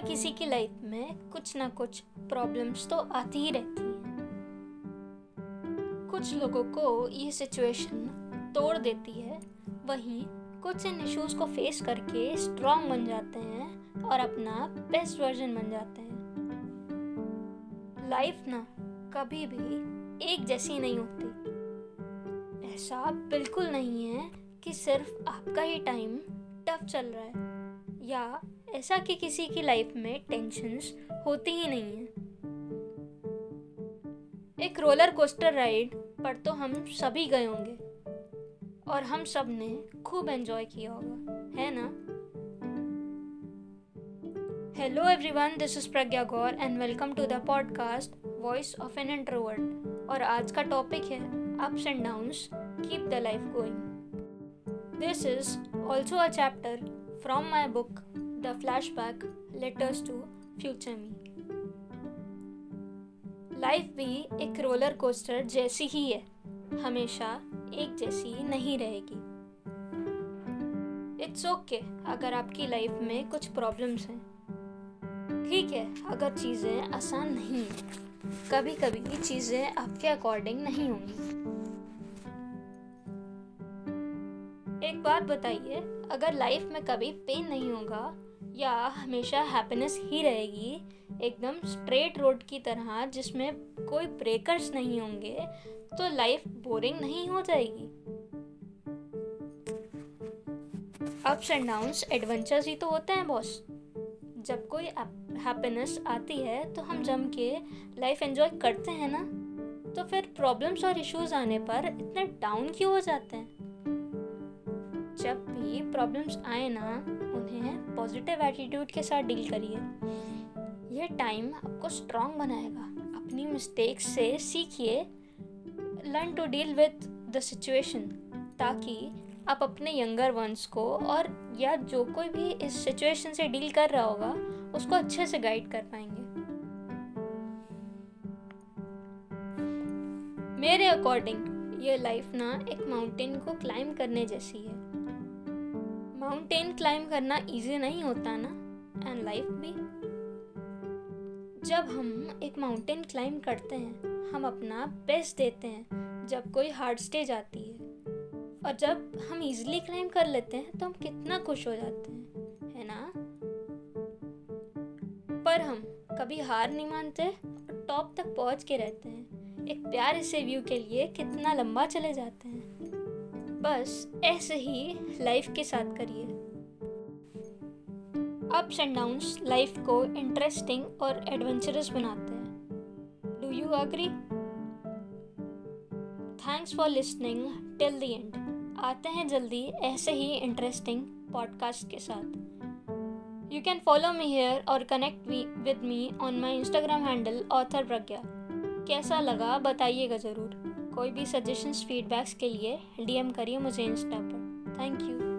हर किसी की लाइफ में कुछ ना कुछ प्रॉब्लम्स तो आती ही रहती हैं। कुछ लोगों को ये सिचुएशन तोड़ देती है। वहीं कुछ इन इश्यूज़ को फेस करके स्ट्रांग बन जाते हैं और अपना बेस्ट वर्जन बन जाते हैं। लाइफ ना कभी भी एक जैसी नहीं होती। ऐसा बिल्कुल नहीं है कि सिर्फ़ आपका ही टाइम टफ चल रहा है या ऐसा कि किसी की लाइफ में टेंशन्स होती ही नहीं है। एक रोलर कोस्टर राइड पर तो हम सभी गए होंगे। और हम सबने खूब एंजॉय किया होगा, है ना? Hello everyone this is Pragya Gaur and welcome to the podcast voice of an introvert और आज का टॉपिक है ups and downs keep the life going this is also a chapter from my book the flashback letters to future me. Life भी एक roller coaster जैसी ही है, हमेशा एक जैसी नहीं रहेगी। इट्स ओके okay अगर आपकी लाइफ में कुछ प्रॉब्लम्स हैं। ठीक है, अगर चीज़ें आसान नहीं हैं कभी कभी चीज़ें आपके अकॉर्डिंग नहीं होंगी। एक बात बताइए, अगर लाइफ में कभी पेन नहीं होगा या हमेशा हैप्पीनेस ही रहेगी, एकदम स्ट्रेट रोड की तरह, जिसमें कोई ब्रेकर्स नहीं होंगे तो लाइफ बोरिंग नहीं हो जाएगी। अप्स एंड डाउन्स एडवेंचर्स ही तो होते हैं बॉस जब कोई हैप्पीनेस आती है तो हम जम के लाइफ एंजॉय करते हैं ना तो फिर प्रॉब्लम्स और इश्यूज़ आने पर इतने डाउन क्यों हो जाते हैं? जब भी प्रॉब्लम्स आए ना उन्हें पॉजिटिव एटीट्यूड के साथ डील करिए। यह टाइम आपको स्ट्रांग बनाएगा। अपनी मिस्टेक्स से सीखिए। Learn to deal with the situation ताकि आप अपने यंगर वंस को और या जो कोई भी इस सिचुएशन से डील कर रहा होगा, उसको अच्छे से गाइड कर पाएँगे। मेरे अकॉर्डिंग ये लाइफ ना एक माउंटेन को क्लाइम करने जैसी है। माउंटेन क्लाइम करना इजी नहीं होता ना? एंड लाइफ भी। जब हम एक माउंटेन क्लाइम करते हैं, हम अपना बेस्ट देते हैं, जब कोई हार्ड स्टेज आती है। और जब हम इजीली क्लाइम कर लेते हैं तो हम कितना खुश हो जाते हैं, है ना? पर हम कभी हार नहीं मानते, और टॉप तक पहुँच के रहते हैं। एक प्यारे से व्यू के लिए कितना लंबा चले जाते हैं। बस ऐसे ही लाइफ के साथ करिए। अप्स एंड डाउन्स लाइफ को इंटरेस्टिंग और एडवेंचरस बनाते हैं। Do you agree thanks for listening till the end आते हैं जल्दी ऐसे ही इंटरेस्टिंग पॉडकास्ट के साथ। You can follow me here और connect with me on my Instagram handle author Pragya कैसा लगा बताइएगा ज़रूर। कोई भी सजेशंस फीडबैक्स के लिए डीएम करिए मुझे इंस्टा पर। Thank you